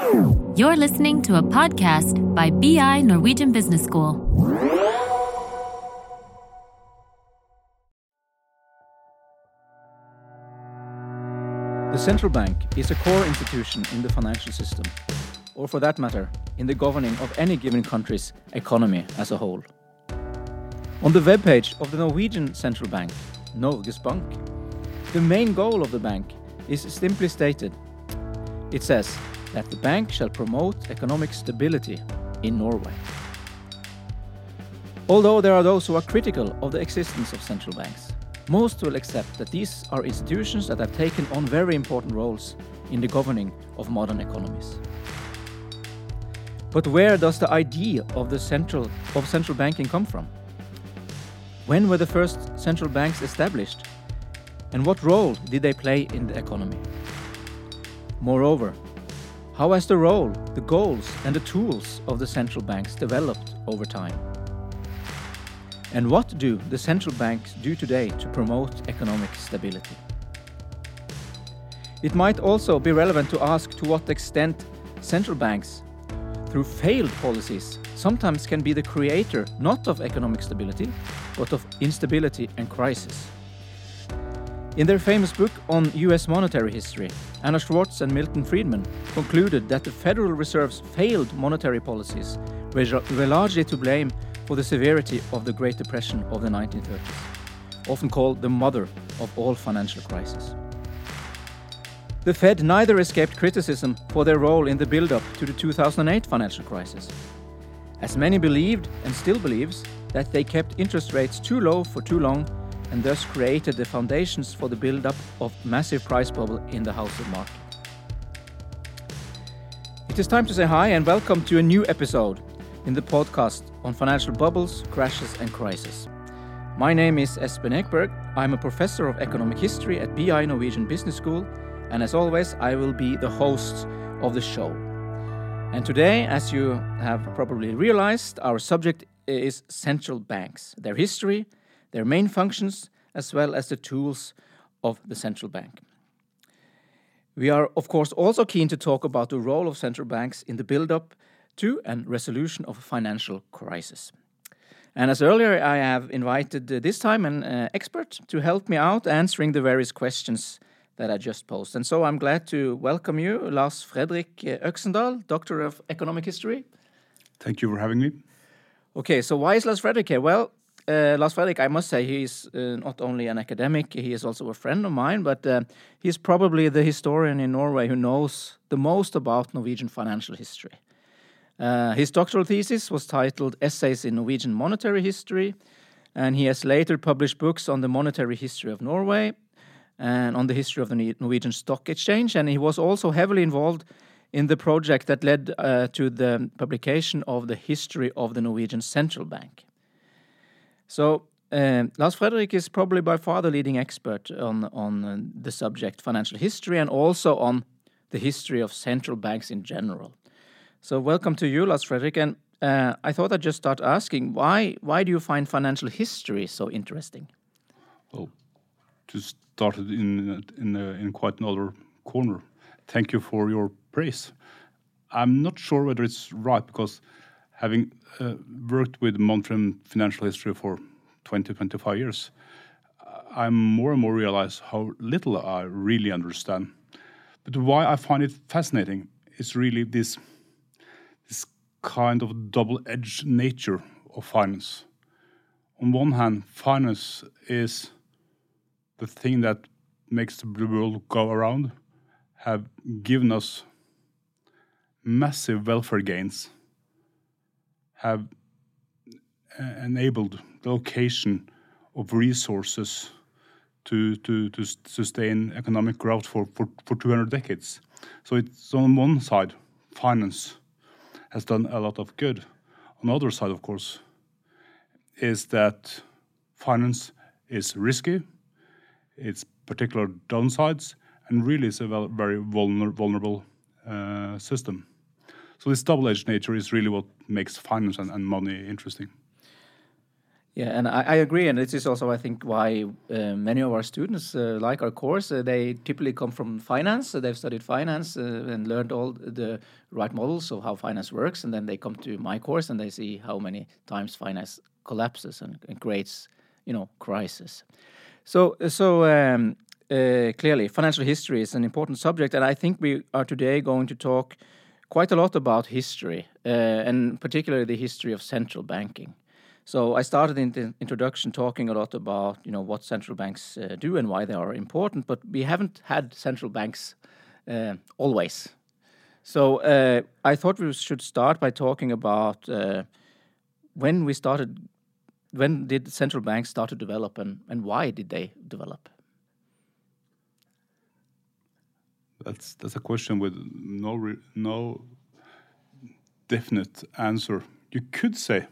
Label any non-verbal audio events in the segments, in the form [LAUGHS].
You're listening to a podcast by BI Norwegian Business School. The central bank is a core institution in the financial system, or for that matter, in the governing of any given country's economy as a whole. On the webpage of the Norwegian Central Bank, Norges Bank, the main goal of the bank is simply stated. It says that the bank shall promote economic stability in Norway. Although there are those who are critical of the existence of central banks, most will accept that these are institutions that have taken on very important roles in the governing of modern economies. But where does the idea of the central of central banking come from? When were the first central banks established? And what role did they play in the economy? Moreover, how has the role, the goals, and the tools of the central banks developed over time? And what do the central banks do today to promote economic stability? It might also be relevant to ask to what extent central banks, through failed policies, sometimes can be the creator not of economic stability, but of instability and crisis. In their famous book on US monetary history, Anna Schwartz and Milton Friedman concluded that the Federal Reserve's failed monetary policies were largely to blame for the severity of the Great Depression of the 1930s, often called the mother of all financial crises. The Fed neither escaped criticism for their role in the build-up to the 2008 financial crisis, as many believed and still believes that they kept interest rates too low for too long and thus created the foundations for the build-up of massive price bubble in the housing market. It is time to say hi and welcome to a new episode in the podcast on financial bubbles, crashes and crises. My name is Espen Ekberg. I'm a professor of economic history at BI Norwegian Business School, and as always, I will be the host of the show. And today, as you have probably realized, our subject is central banks, their history, their main functions, as well as the tools of the central bank. We are, of course, also keen to talk about the role of central banks in the build up to and resolution of a financial crisis. And as earlier, I have invited uh, this time an uh, expert to help me out answering the various questions that I just posed. And so I'm glad to welcome you, Lars Fredrik uh, Øksendal, Doctor of Economic History. Thank you for having me. Okay, so why is Lars Fredrik here? Well, uh, Lars Fredrik, I must say, he's uh, not only an academic, he is also a friend of mine, but uh, he's probably the historian in Norway who knows the most about Norwegian financial history. Uh, his doctoral thesis was titled Essays in Norwegian Monetary History, and he has later published books on the monetary history of Norway and on the history of the Norwegian Stock Exchange, and he was also heavily involved in the project that led uh, to the publication of the history of the Norwegian Central Bank. So um, Lars Fredrik is probably by far the leading expert on on uh, the subject financial history and also on the history of central banks in general. So welcome to you, Lars Fredrik. And uh, I thought I'd just start asking why why do you find financial history so interesting? Well, to start in in uh, in quite another corner. Thank you for your praise. I'm not sure whether it's right because having uh, worked with monetary financial history for 20, 25 years, I more and more realize how little I really understand. But why I find it fascinating is really this, this kind of double-edged nature of finance. On one hand, finance is the thing that makes the world go around, have given us massive welfare gains have enabled the location of resources to, to, to sustain economic growth for, for, for 200 decades. So it's on one side, finance has done a lot of good. On the other side, of course, is that finance is risky, its particular downsides, and really is a very vulnerable uh, system. So this double-edged nature is really what makes finance and, and money interesting. Yeah, and I, I, agree, and this is also, I think, why uh, many of our students uh, like our course. Uh, they typically come from finance, they've studied finance uh, and learned all the right models of how finance works, and then they come to my course and they see how many times finance collapses and, and creates, you know, crisis. So, so um, uh, clearly, financial history is an important subject, and I think we are today going to talk quite a lot about history, uh, and particularly the history of central banking. So I started in the introduction talking a lot about you know what central banks uh, do and why they are important, but we haven't had central banks uh, always. So uh, I thought we should start by talking about uh, when we started. When did central banks start to develop, and, and why did they develop? That's that's a question with no no definite answer. You could say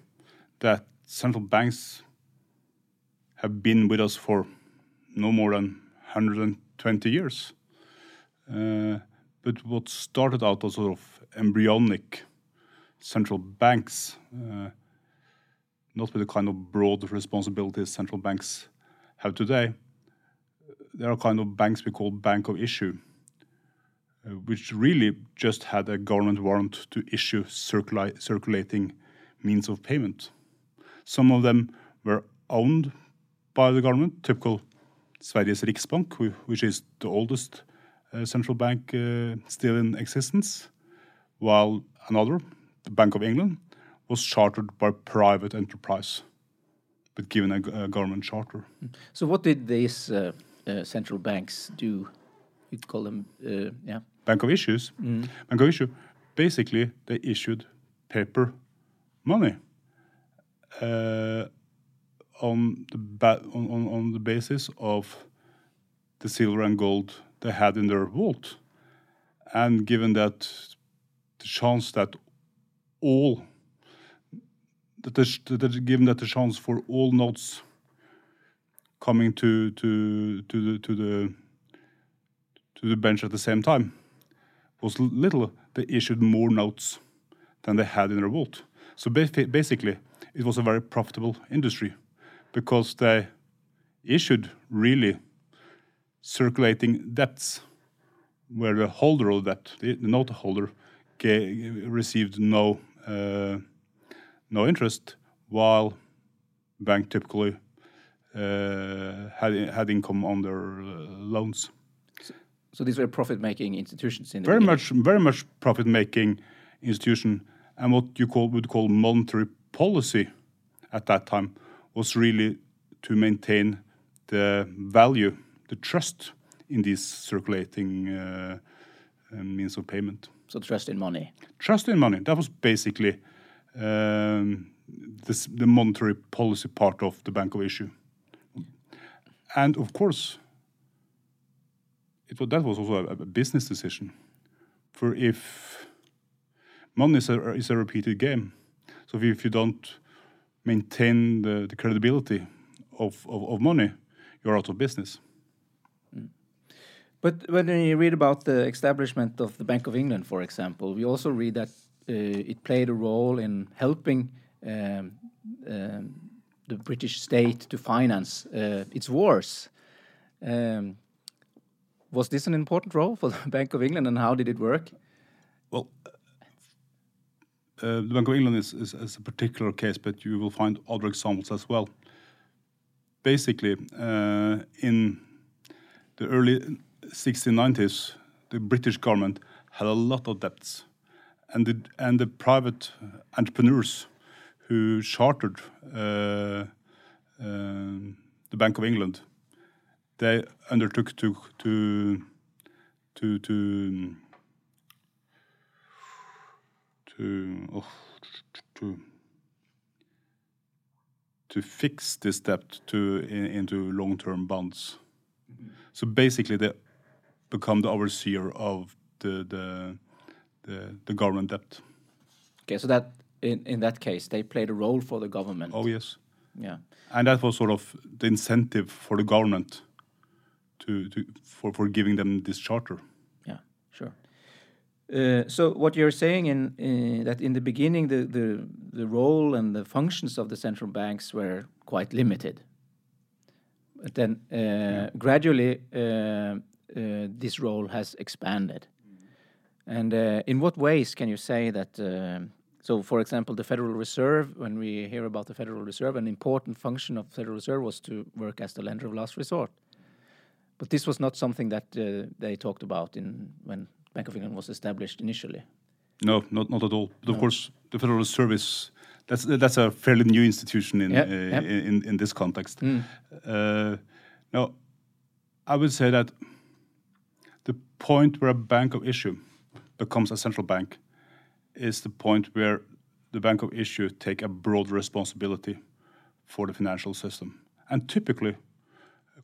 that central banks have been with us for no more than 120 years. Uh, but what started out as sort of embryonic central banks, uh, not with the kind of broad responsibilities central banks have today, there are kind of banks we call bank of issue, which really just had a government warrant to issue circula circulating means of payment. Some of them were owned by the government, typical Sveriges Riksbank, which is the oldest uh, central bank uh, still in existence, while another, the Bank of England, was chartered by private enterprise, but given a, a government charter. So, what did these uh, uh central banks do? You'd call them, uh, yeah, Bank of Issues. Mm. Bank of Issue. Basically, they issued paper money uh, on the on, on the basis of the silver and gold they had in their vault, and given that the chance that all that the, that given that the chance for all notes coming to to to the to the to the bench at the same time was little, they issued more notes than they had in vault. So basically, it was a very profitable industry because they issued really circulating debts where the holder of that, the note holder, received no uh, no interest, while bank typically uh, had had income on their uh, loans. So, these were profit-making institutions in very much, very much profit-making institution, and what you call would call monetary policy at that time was really to maintain the value, the trust in these circulating uh, uh, means of payment. So trust in money. Trust in money. That was basically um, this, the monetary policy part of the Bank of Issue. And of course, it that was also a, a business decision. For if money is a, is a repeated game, so if you don't maintain the, the credibility of, of, of, money, you're out of business. But when you read about the establishment of the Bank of England, for example, we also read that uh, it played a role in helping um, um, the British state to finance uh, its wars. Um, was this an important role for the [LAUGHS] Bank of England, and how did it work? Well, uh, the Bank of England is, is, is, a particular case, but you will find other examples as well. Basically, uh, in the early 1690s, the British government had a lot of debts, and the, and the private entrepreneurs who chartered uh, uh the Bank of England, they undertook to to to to to oh, to to fix this debt to in, into long-term bonds. Mm -hmm. So basically, they become the overseer of the the the, the government debt. Okay, so that in in that case, they played a role for the government. Oh yes. Yeah. And that was sort of the incentive for the government to, to for for giving them this charter. Yeah, sure. Uh, so what you're saying in uh, that in the beginning the, the the role and the functions of the central banks were quite limited. But then uh, yeah. gradually uh, uh, this role has expanded. And uh, in what ways can you say that? so, for example, the Federal Reserve, when we hear about the Federal Reserve, an important function of the Federal Reserve was to work as the lender of last resort. But this was not something that they talked about in when Bank of England was established initially. No, not not at all. But of course, the Federal Reserve that's that's a fairly new institution in yep, uh, yep. in, in this context. Mm. Uh, now, I would say that the point where a bank of issue becomes a central bank is the point where the bank of issue take a broad responsibility for the financial system, and typically,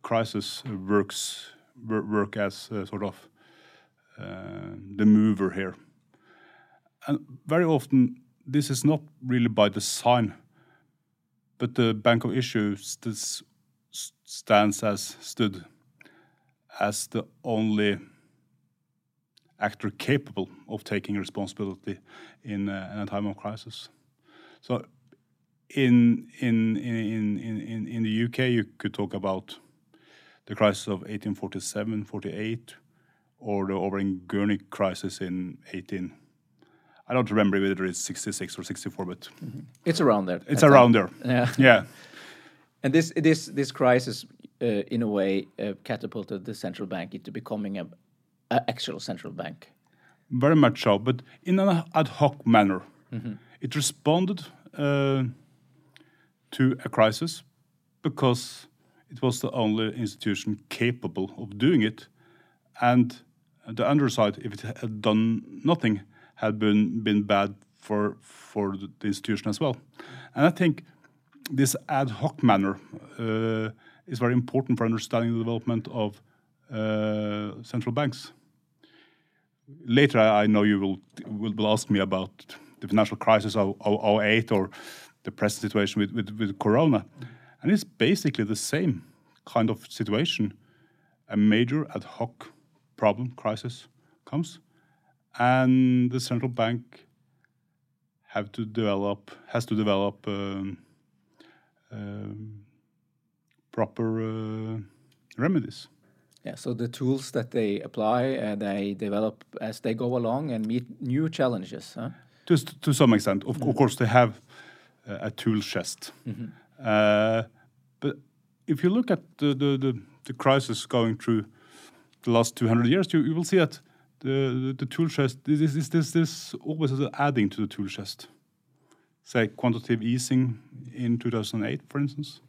crisis works work as sort of uh, the mover here. And very often, this is not really by design, but the Bank of Issues stands as stood as the only actor capable of taking responsibility in, uh, in a time of crisis. So, in in in in in in the UK, you could talk about the crisis of 1847, 48, or the Overend crisis in 18. I don't remember whether it's 66 or 64, but mm -hmm. it's around there. It's around there. Yeah. [LAUGHS] Yeah. and this this this crisis, uh, in a way, uh, catapulted the central bank into becoming a, a, actual central bank. Very much so, but in an ad hoc manner. Mm -hmm. It responded uh, to a crisis because it was the only institution capable of doing it, and the underside, if it had done nothing, had been been bad for for the institution as well. And I think this ad hoc manner uh, is very important for understanding the development of uh, central banks. Later, I know you will, will, ask me about the financial crisis of, of 08 or the present situation with, with, with Corona. And it's basically the same kind of situation a major ad hoc problem, crisis comes, and the central bank have to develop has to develop um, um, proper uh, remedies. Yeah, so the tools that they apply, uh, they develop as they go along and meet new challenges. Huh? To to some extent, of, mm -hmm. of course, they have uh, a tool chest. Mm -hmm. But if you look at the, the the, the crisis going through the last 200 years, you, you will see that the, the, tool chest, this, this, this, this always is adding to the tool chest. Say quantitative easing in 2008, for instance,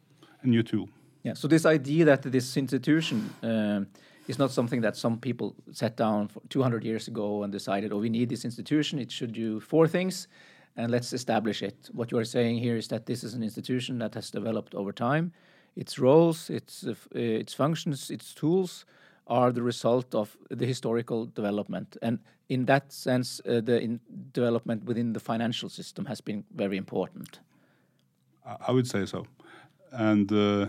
a new tool. Yeah, so this idea that this institution uh, is not something that some people sat down 200 years ago and decided, oh, we need this institution, it should do four things, and let's establish it. What you are saying here is that this is an institution that has developed over time. Its roles, its, uh, its functions, its tools are the result of the historical development. And in that sense, uh, the development within the financial system has been very important. I would say so. And uh,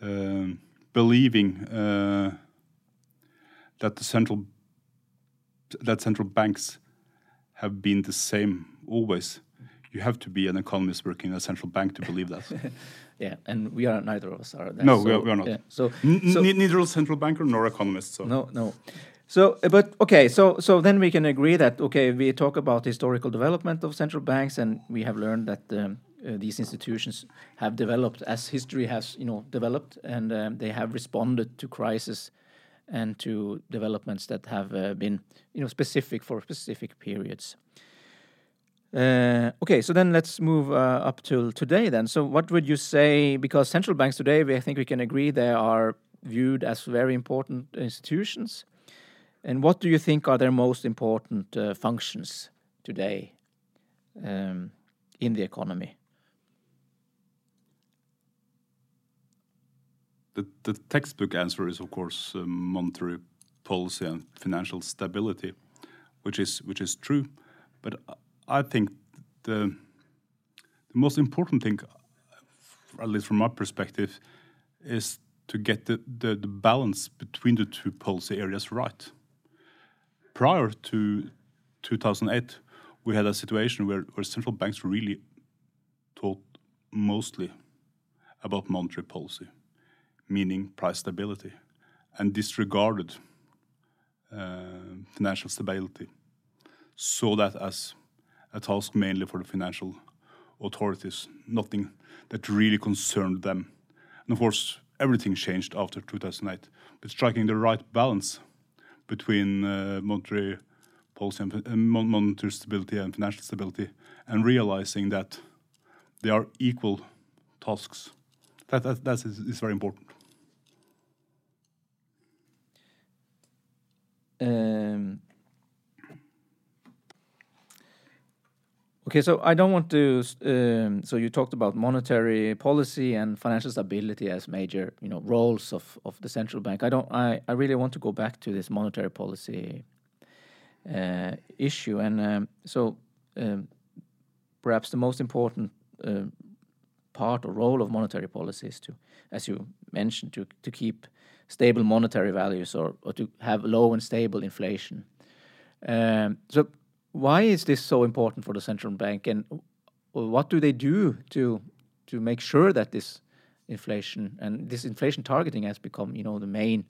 uh, believing uh, that the central that central banks have been the same always. You have to be an economist working in a central bank to believe that. [LAUGHS] Yeah, and we are neither of us are. That. No, so, we, are, we are not. Yeah, so, so neither a central banker nor economist. So no, no. So, but okay, so so then we can agree that okay, we talk about historical development of central banks, and we have learned that um, uh, these institutions have developed as history has, you know, developed, and um, they have responded to crisis and to developments that have uh, been, you know, specific for specific periods. Uh, okay, so then let's move uh, up to today then. So what would you say, because central banks today, we, I think we can agree they are viewed as very important institutions. And what do you think are their most important uh, functions today um, in the economy? The, the textbook answer is, of course, uh, monetary policy and financial stability, which is which is true. But I think the the most important thing, at least from my perspective, is to get the, the, the balance between the two policy areas right. prior to 2008, we had a situation where, where central banks really thought mostly about monetary policy, meaning price stability, and disregarded uh, financial stability, saw that as a task mainly for the financial authorities, nothing that really concerned them. And of course, everything changed after 2008, but striking the right balance between uh, monetary policy and uh, monetary stability and financial stability, and realizing that they are equal tasks. That, that, that is, is very important. Um, okay, so I don't want to. Um, so you talked about monetary policy and financial stability as major, you know, roles of, of the central bank. I don't. I, I really want to go back to this monetary policy uh, issue, and um, so um, perhaps the most important uh, part or role of monetary policy is to, as you mentioned, to to keep stable monetary values or, or to have low and stable inflation. Um, so why is this so important for the central bank, and what do they do to to make sure that this inflation and this inflation targeting has become, you know, the main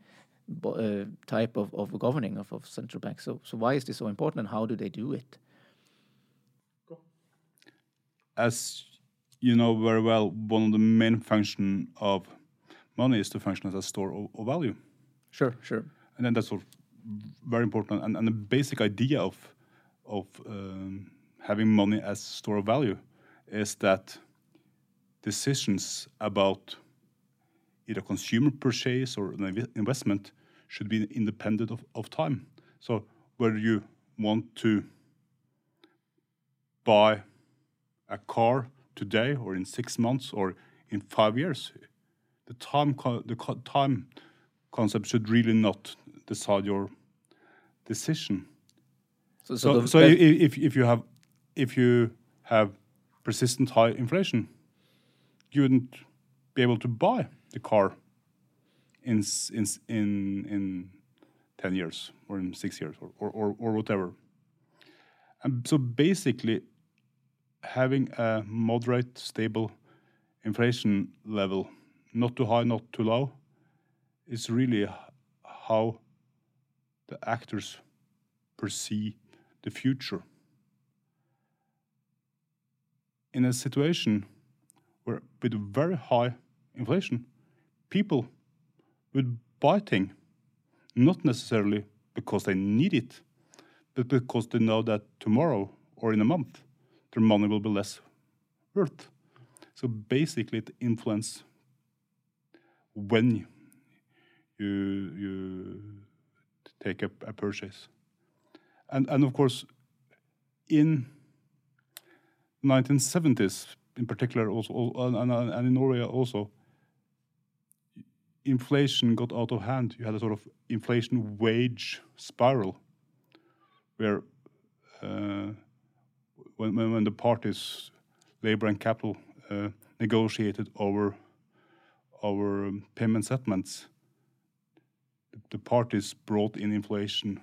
uh, type of, of governing of, of central banks? So, so why is this so important, and how do they do it? As you know very well, one of the main function of money is to function as a store of, of value. Sure, sure. And then that's very important. And, and the basic idea of of um, having money as store of value is that decisions about either consumer purchase or an investment should be independent of, of time. So whether you want to buy a car today or in six months or in five years, the time the time concept should really not decide your decision. So, so, so, so if if you have if you have persistent high inflation, you wouldn't be able to buy the car in in in in ten years or in six years or or, or, or whatever. And so basically, having a moderate, stable inflation level not too high, not too low, It's really how the actors perceive the future. In a situation where, with very high inflation, people would buy things not necessarily because they need it, but because they know that tomorrow or in a month their money will be less worth. So basically, it influences when you you take a, a purchase. And and of course, in 1970s, in particular, also and, and in Norway also, inflation got out of hand. You had a sort of inflation wage spiral, where uh, when, when the parties, labor and capital, uh, negotiated over our um, payment settlements, the parties brought in inflation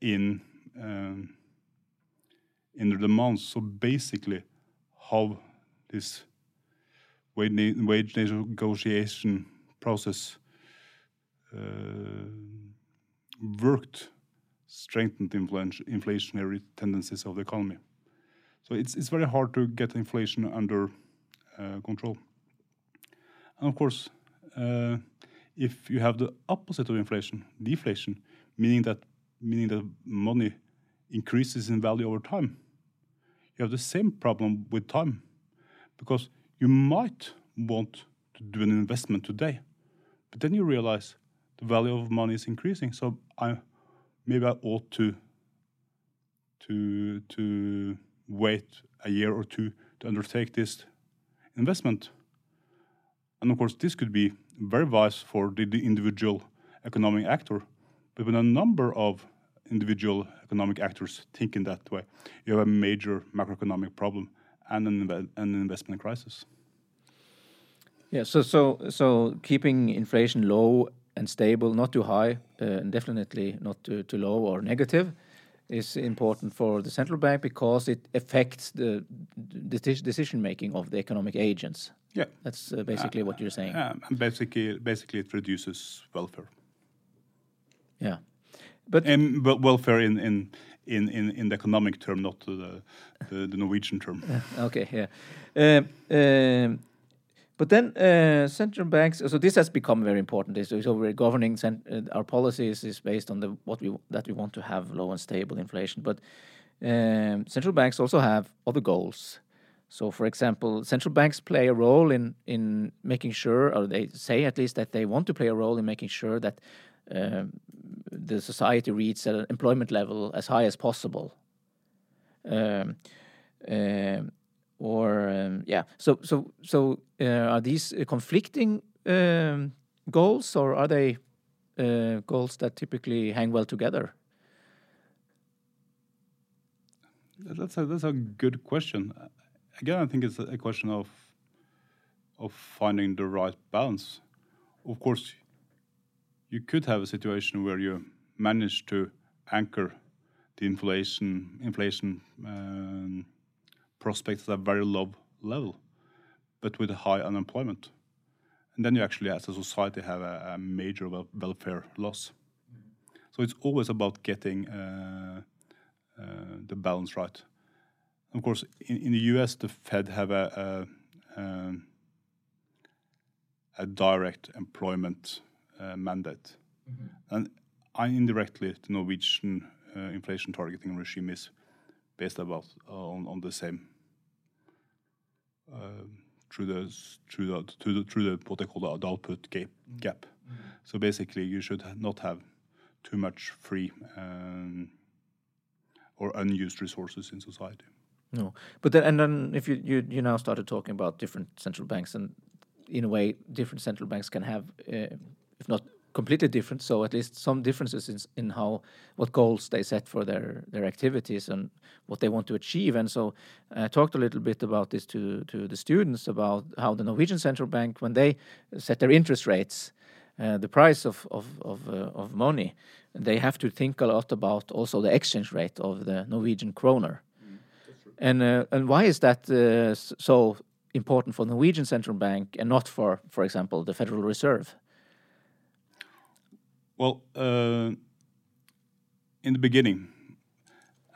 in um, in their demands. So basically, how this wage negotiation process uh, worked strengthened inflationary tendencies of the economy. So it's it's very hard to get inflation under uh, control. And of course, uh, if you have the opposite of inflation, deflation, meaning that meaning that money increases in value over time, you have the same problem with time, because you might want to do an investment today, but then you realize the value of money is increasing. So I maybe I ought to to to wait a year or two to undertake this investment. And of course, this could be very wise for the, the individual economic actor, but when a number of individual economic actors think in that way, you have a major macroeconomic problem and an, an investment crisis. Yeah, so so so keeping inflation low and stable, not too high, uh, and definitely not too, too low or negative, is important for the central bank because it affects the decision making of the economic agents. Yeah, that's uh, basically uh, what you're saying. Uh, basically, basically, it reduces welfare. Yeah, but and welfare in in in in, in the economic term, not the the, the Norwegian term. [LAUGHS] okay, yeah. Uh, um, but then uh, central banks, so this has become very important. So we're governing uh, our policies is based on the what we that we want to have low and stable inflation. But um, central banks also have other goals. So, for example, central banks play a role in in making sure, or they say at least that they want to play a role in making sure that um, the society reaches an employment level as high as possible. Um, um, or um, yeah. So so so uh, are these uh, conflicting um, goals or are they uh, goals that typically hang well together? That's a that's a good question again i think it's a question of of finding the right balance of course you could have a situation where you manage to anchor the inflation inflation um, prospects at a very low level, but with high unemployment. And then you actually, as a society, have a, a major wel welfare loss. Mm -hmm. So it's always about getting uh, uh, the balance right. Of course, in, in, the U.S., the Fed have a, a, um, a direct employment uh, mandate, mm -hmm. and indirectly, the Norwegian uh, inflation targeting regime is based about on, on the same uh, through the through the, through the through the what they call the output gap. Mm. gap. Mm. So basically, you should not have too much free um, or unused resources in society. No, but then and then if you you you now started talking about different central banks and in a way different central banks can have uh, if not completely different. So at least some differences in, in how what goals they set for their their activities and what they want to achieve. And so I talked a little bit about this to to the students about how the Norwegian central bank when they set their interest rates. Uh, the price of of of, uh, of money, they have to think a lot about also the exchange rate of the Norwegian kroner, and uh, and why is that uh, so important for the Norwegian central bank and not for, for example, the Federal Reserve? Well, uh, in the beginning,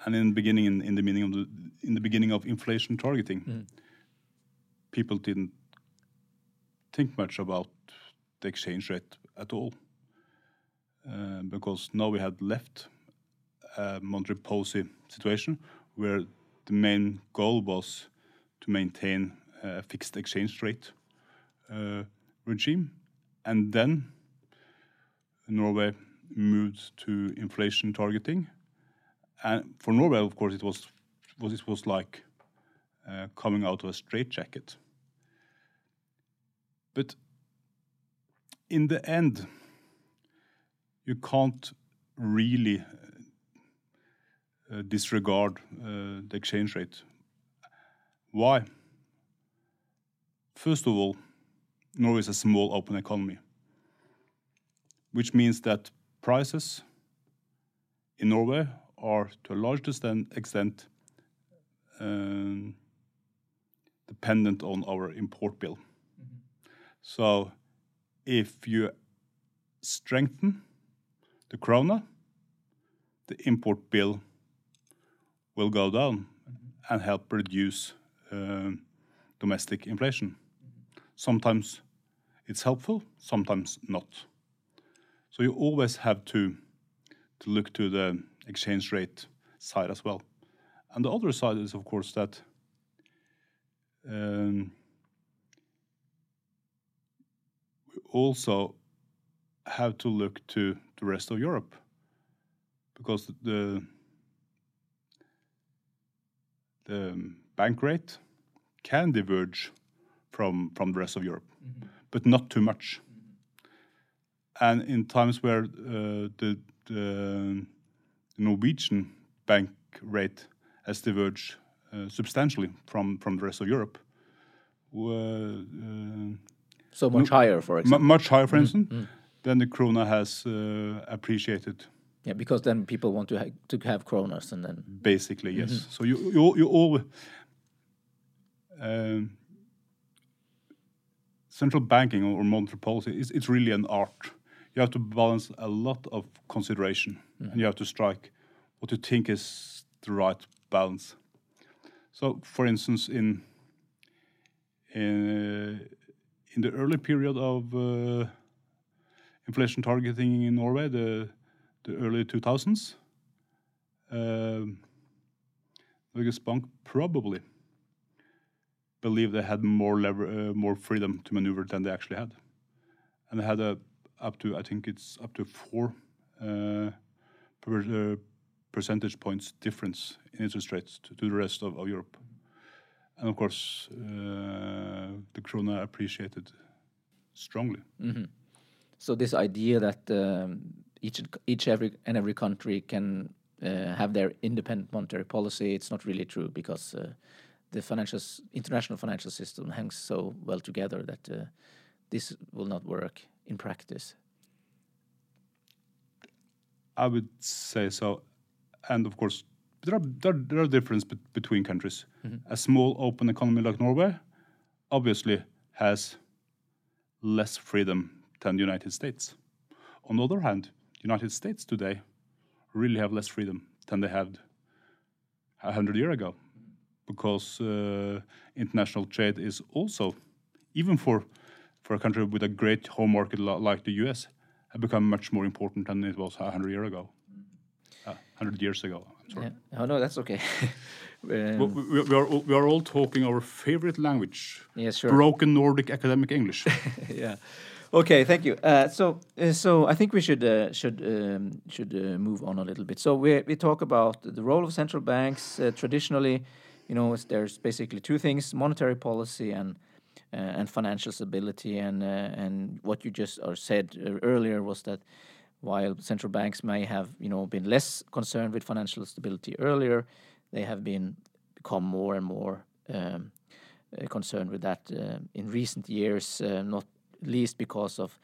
and in the beginning, in, in the meaning of the in the beginning of inflation targeting, mm. people didn't think much about the exchange rate at all, uh, because now we had left a monetary policy situation where the main goal was to maintain a fixed exchange rate uh, regime, and then Norway moved to inflation targeting. And for Norway, of course, it was what it was like uh, coming out of a straitjacket. But in the end, you can't really disregard uh, the exchange rate. Why? First of all, Norway is a small open economy which means that prices in Norway are to a large extent um, dependent on our import bill. Mm -hmm. So if you strengthen the krona, the import bill will go down and help reduce uh, domestic inflation. Sometimes it's helpful, sometimes not. So you always have to to look to the exchange rate side as well. And the other side is, of course, that um, we also have to look to the rest of Europe because the the bank rate can diverge from from the rest of Europe, mm -hmm. but not too much and in times where uh, the, the, Norwegian bank rate has diverged uh, substantially from, from the rest of Europe. Uh, so much higher, for example. much higher, for mm -hmm. instance. Mm -hmm. then the krona has uh, appreciated. Yeah, because then people want to ha to have kronas, and then basically yes. So you you you all um, central banking or monetary policy is it's really an art. You have to balance a lot of consideration, and you have to strike what you think is the right balance. So, for instance, in in, in the early period of uh, inflation targeting in Norway, the the early 2000s, um, Norges Bank probably believed they had more lever, uh, more freedom to maneuver than they actually had, and they had a up to I think it's up to four uh, per, uh, percentage points difference in interest rates to, to the rest of, of, Europe, and of course uh, the krona appreciated strongly. Mm -hmm. So this idea that um, each each every and every country can uh, have their independent monetary policy, it's not really true because uh, the financial international financial system hangs so well together that uh, this will not work in practice. I would say so, and of course there are there, there are differences be between countries. Mm -hmm. A small open economy like Norway obviously has less freedom than the United States. On the other hand, United States today really have less freedom than they had a hundred years ago, because uh, international trade is also, even for for a country with a great home market like the U.S., have become much more important than it was a hundred years ago. Uh, hundred years ago. I'm sorry. Yeah. Oh no, that's okay. [LAUGHS] um, we, we, are all, we are all talking our favorite language. Yes, sure. Broken Nordic academic English. [LAUGHS] yeah. Okay, thank you. Uh, so, uh, so I think we should uh, should um, should uh, move on a little bit. So we we talk about the role of central banks. Uh, traditionally, you know, there's basically two things: monetary policy and uh, and financial stability. And and what you just or said earlier was that while central banks may have you know been less concerned with financial stability earlier, they have been become more and more um, concerned with that in recent years. not least because of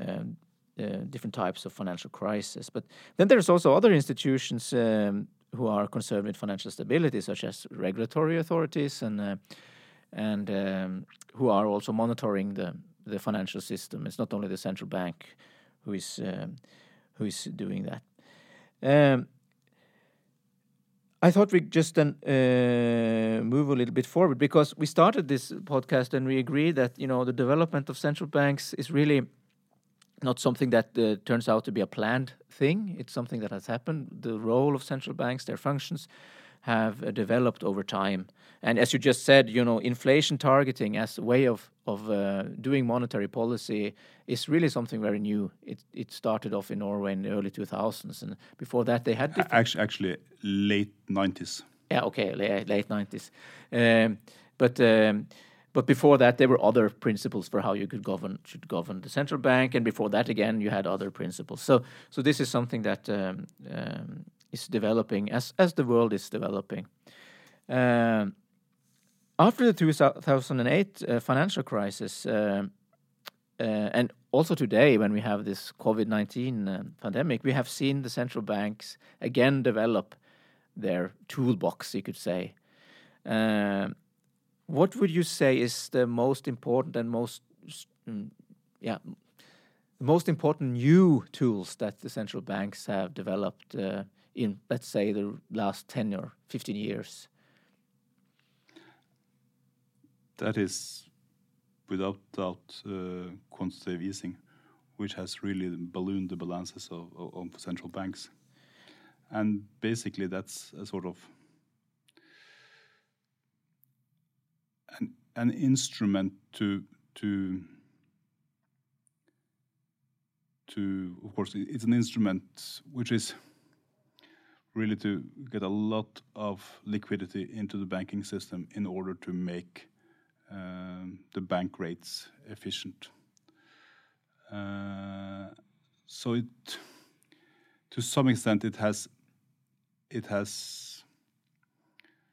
um, uh, different types of financial crisis. But then there's also other institutions um, who are concerned with financial stability, such as regulatory authorities and uh, and um, who are also monitoring the the financial system. It's not only the central bank who is um, who is doing that. Um, I thought we'd just then uh, move a little bit forward because we started this podcast and we agreed that you know the development of central banks is really not something that uh, turns out to be a planned thing. It's something that has happened. The role of central banks, their functions, have uh, developed over time. And as you just said, you know, inflation targeting as a way of of uh, doing monetary policy is really something very new. It it started off in Norway in the early 2000s, and before that they had actually actually late 90s. Yeah, okay, late, late 90s. Um, but um, but before that, there were other principles for how you could govern should govern the central bank, and before that, again, you had other principles. So so this is something that um, um is developing as as the world is developing. Um, after the 2008 uh, financial crisis, uh, uh, and also today when we have this COVID 19 uh, pandemic, we have seen the central banks again develop their toolbox, you could say. Uh, what would you say is the most important and most, mm, yeah, the most important new tools that the central banks have developed uh, in, let's say, the last 10 or 15 years? That is, without doubt, uh, quantitative easing, which has really ballooned the balances of, of, central banks. And basically, that's a sort of an, an instrument to to to of course it's an instrument which is really to get a lot of liquidity into the banking system in order to make um, the bank rates efficient. Uh, so it, to some extent, it has it has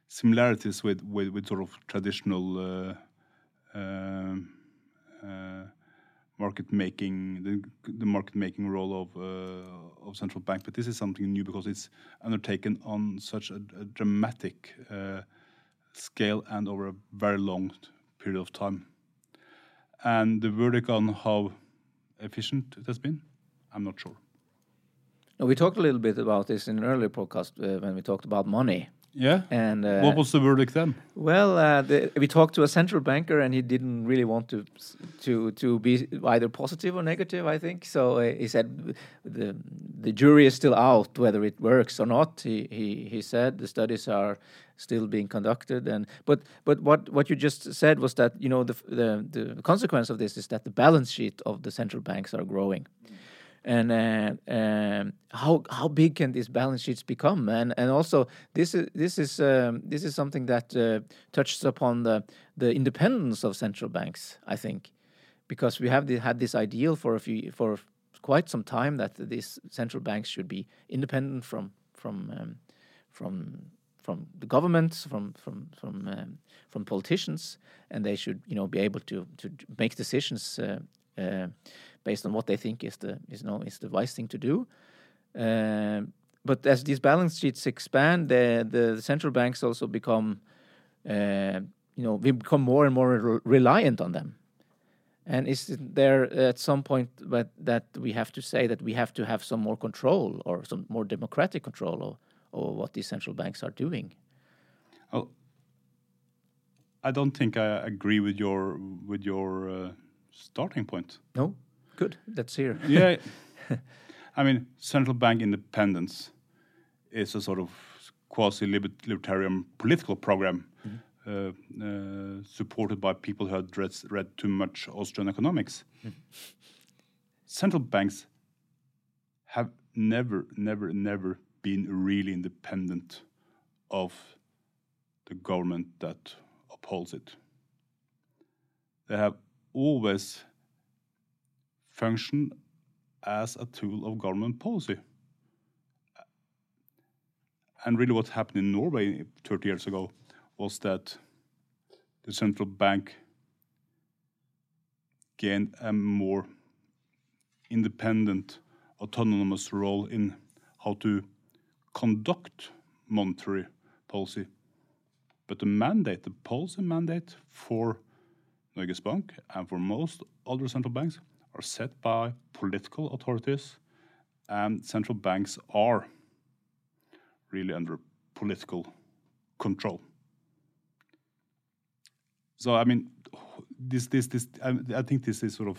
similarities with with, with sort of traditional uh, um, uh, market making the, the market making role of uh, of central bank, but this is something new because it's undertaken on such a, a dramatic uh, scale and over a very long period of time. And the verdict on how efficient it has been, I'm not sure. now, we talked a little bit about this in an earlier podcast uh, when we talked about money. Yeah. And uh, what was the verdict then? Well, uh, the, we talked to a central banker, and he didn't really want to to to be either positive or negative. I think so. Uh, he said the the jury is still out whether it works or not. He he he said the studies are still being conducted, and but but what what you just said was that you know the the the consequence of this is that the balance sheet of the central banks are growing. Mm and uh, um, how how big can these balance sheets become? And and also this is this is um, this is something that uh, touches upon the the independence of central banks I think because we have the, had this ideal for a few for quite some time that these central banks should be independent from from um, from from the governments, from from from um, from politicians, and they should you know be able to to make decisions uh, uh, based on what they think is the is no is the wise thing to do. Uh, but as these balance sheets expand, the the central banks also become, uh, you know, we become more and more re reliant on them. And is there at some point but that we have to say that we have to have some more control or some more democratic control of, of what these central banks are doing? Well, I don't think I agree with your with your uh, starting point. No. Good. That's here. [LAUGHS] yeah. [LAUGHS] I mean, central bank independence is a sort of quasi-libertarian political program mm -hmm. uh, uh, supported by people who had read, read too much Austrian economics. Mm -hmm. Central banks have never, never, never been really independent of the government that upholds it. They have always function as a tool of government policy. And really, what happened in Norway 30 years ago was that the central bank gained a more independent, autonomous role in how to conduct monetary policy. But the mandate, the policy mandate for Norges Bank and for most other central banks are set by political authorities, and central banks are really under political control. So I mean, this this this I, I think this is sort of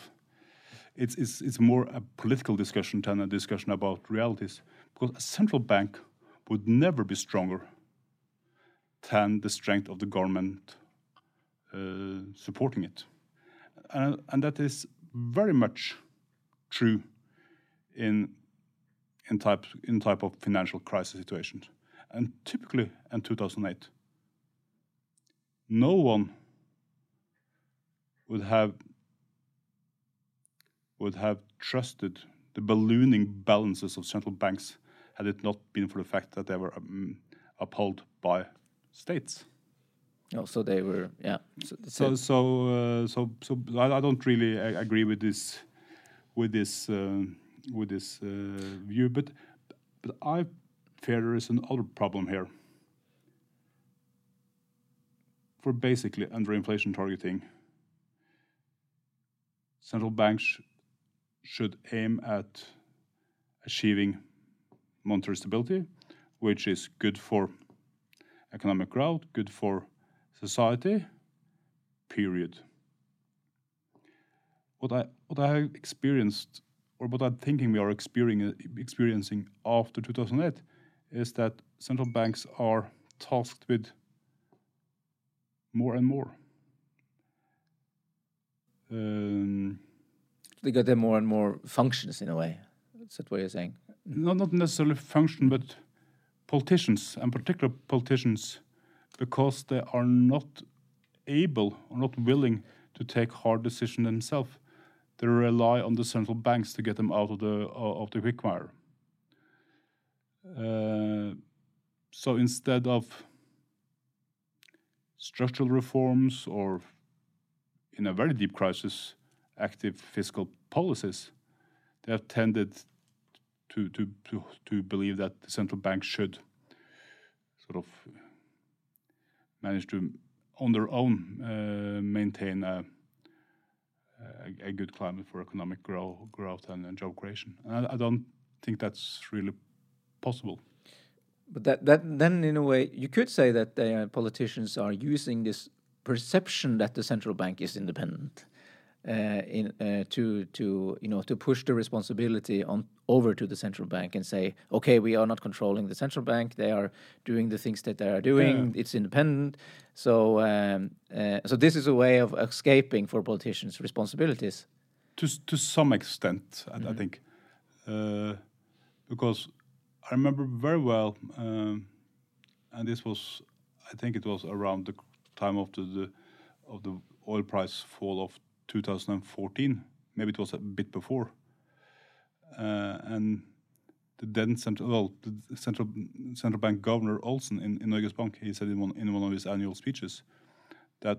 it's it's it's more a political discussion than a discussion about realities because a central bank would never be stronger than the strength of the government uh, supporting it, and, and that is very much true in in type in type of financial crisis situations. And typically in 2008, no one would have would have trusted the ballooning balances of central banks had it not been for the fact that they were um, upheld by states. Oh, so they were, yeah. So so so, uh, so, so I, I, don't really agree with this with this uh, with this uh, view, but but I fear there is another problem here. For basically under inflation targeting, central banks sh should aim at achieving monetary stability, which is good for economic growth, good for society, period. What I, what I have experienced, or what I'm thinking we are experiencing after 2008, is that central banks are tasked with more and more. Um, they got more and more functions in a way. Is that what you're saying? No, not necessarily function, but politicians, and particular politicians, because they are not able or not willing to take hard decisions themselves. They rely on the central banks to get them out of the of the quickfire. Uh, so instead of structural reforms or in a very deep crisis, active fiscal policies, they have tended to to to, to believe that the central bank should sort of manage to, on their own, uh, maintain a, a, a, good climate for economic grow, growth and, and job creation. And I, I, don't think that's really possible. But that, that then, in a way, you could say that the uh, politicians are using this perception that the central bank is independent in uh, to to you know to push the responsibility on over to the central bank and say, okay, we are not controlling the central bank; they are doing the things that they are doing. Yeah. It's independent. So um, uh, so this is a way of escaping for politicians' responsibilities. To to some extent, I, mm -hmm. I mm-hmm. think, uh, because I remember very well, um, and this was, I think it was around the time of the, the of the oil price fall of 2014. Maybe it was a bit before. Uh, and the then central, well, the central central bank governor Olsen in, in Norges Bank, he said in one in one of his annual speeches that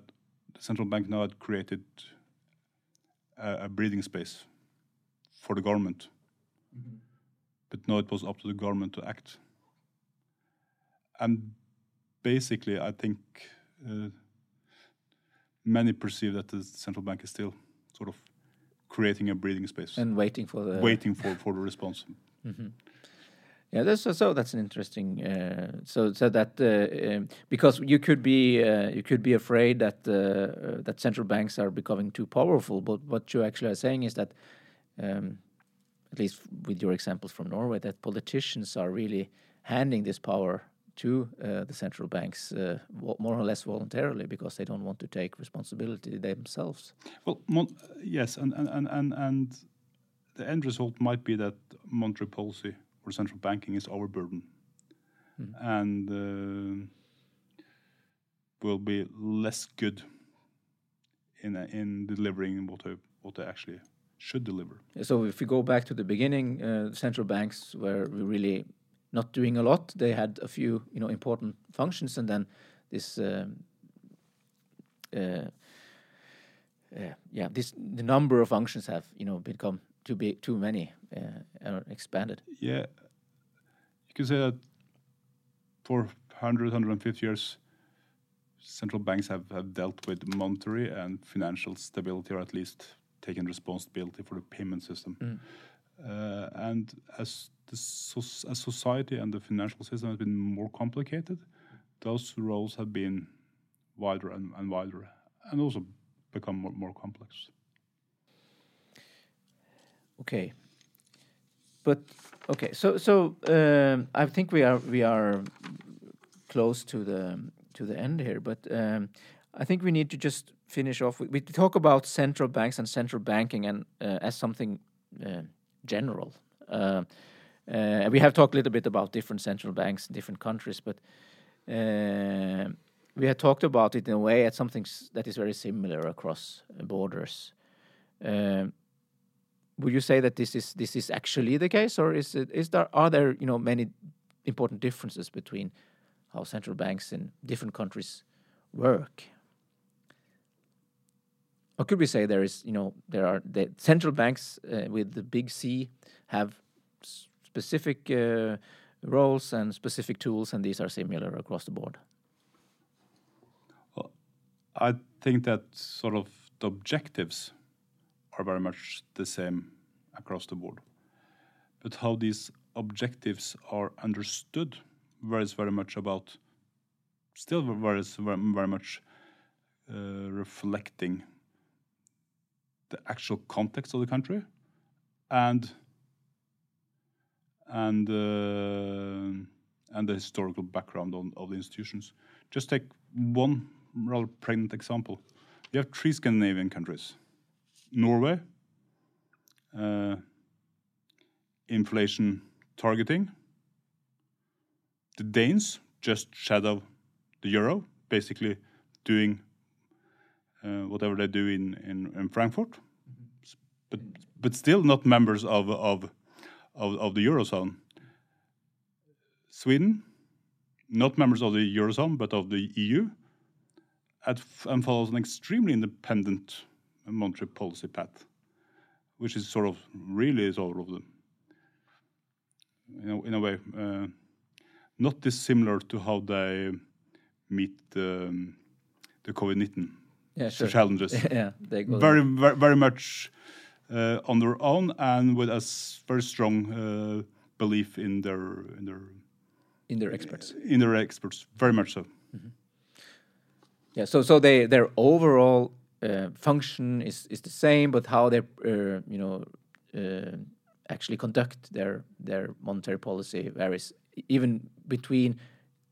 the central bank now had created a, a breathing space for the government, mm -hmm. but now it was up to the government to act. And basically, I think uh, many perceive that the central bank is still sort of creating a breathing space and waiting for the waiting for for the response. [LAUGHS] Mm -hmm. Yeah, that's so. That's an interesting. Uh, so, so that uh, um, because you could be uh, you could be afraid that uh, uh, that central banks are becoming too powerful. But what you actually are saying is that, um, at least with your examples from Norway, that politicians are really handing this power to uh, the central banks uh, more or less voluntarily because they don't want to take responsibility themselves. Well, yes, and, and, and, and the end result might be that monetary policy or central banking is overburdened mm. and uh, will be less good in, in delivering what they, what they actually should deliver. So if we go back to the beginning, uh, central banks were we really not doing a lot. They had a few, you know, important functions, and then this, um, uh, uh, yeah, this the number of functions have, you know, become too big, too many, uh, expanded. Yeah, you could say that for 100, 150 years, central banks have, have dealt with monetary and financial stability, or at least taken responsibility for the payment system. Mm. Uh, and as the so, as society and the financial system has been more complicated, those roles have been wider and, and wider, and also become more, more complex. Okay, but okay, so so um, I think we are we are close to the to the end here, but um, I think we need to just finish off. We, we talk about central banks and central banking and uh, as something uh, general. Uh, uh, we have talked a little bit about different central banks in different countries, but uh, we have talked about it in a way as something that is very similar across borders. Um, would you say that this is this is actually the case, or is it is there are there you know many important differences between how central banks in different countries work? Or could we say there is you know there are the central banks uh, with the big C have specific uh, roles and specific tools, and these are similar across the board? Well, I think that sort of the objectives are very much the same across the board. But how these objectives are understood varies very much about, still varies very, very much uh, reflecting the actual context of the country and and uh, and the historical background on, of the institutions. Just take one rather pregnant example. You have three Scandinavian countries: Norway, uh, inflation targeting. The Danes just shadow the euro, basically doing uh, whatever they do in, in, in Frankfurt, mm -hmm. but but still not members of of of, of the Eurozone. Sweden, not members of the Eurozone, but of the EU, and follows an extremely independent monetary policy path. which is sort of really sort of the, you know, in a way, uh, not dissimilar to how they meet um, the COVID-19 Yeah, sure. challenges. [LAUGHS] yeah, they go very, very, very much uh, on their own and with a very strong uh, belief in their in their in their experts. in their experts. Very much so. Yeah, so so they their overall uh, function is is the same, but how they uh, you know uh, actually conduct their their monetary policy varies, even between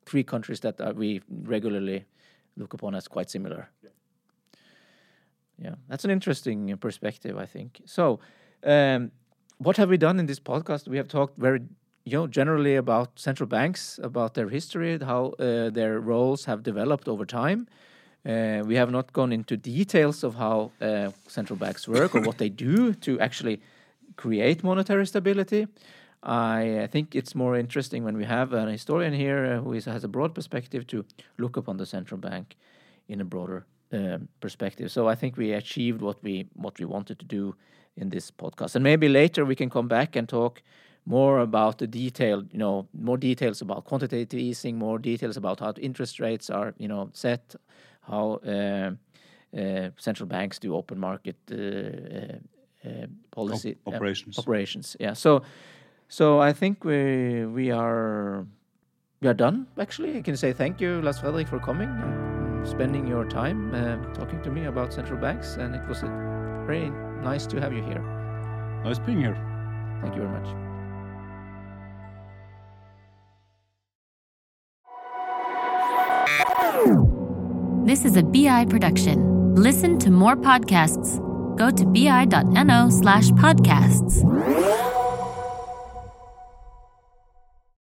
three countries that uh, we regularly look upon as quite similar. Yeah, that's an interesting uh, perspective, I think. So, um, what have we done in this podcast? We have talked very, you know, generally about central banks, about their history, how uh, their roles have developed over time. Uh, we have not gone into details of how uh, central banks work or what they do to actually create monetary stability. I, think it's more interesting when we have an historian here uh, who is, has a broad perspective to look upon the central bank in a broader um, perspective. So I think we achieved what we what we wanted to do in this podcast, and maybe later we can come back and talk more about the detail, you know, more details about quantitative easing, more details about how interest rates are, you know, set, how uh, uh, central banks do open market uh, uh, uh, policy Op- operations. operations. Yeah. So, so I think we we are we are done. Actually, I can say thank you, Lars Fredrik, for coming spending your time uh, talking to me about central banks, and it was very nice to have you here. Nice being here. Thank you very much. This is a BI production. Listen to more podcasts. Go to bi.no slash podcasts.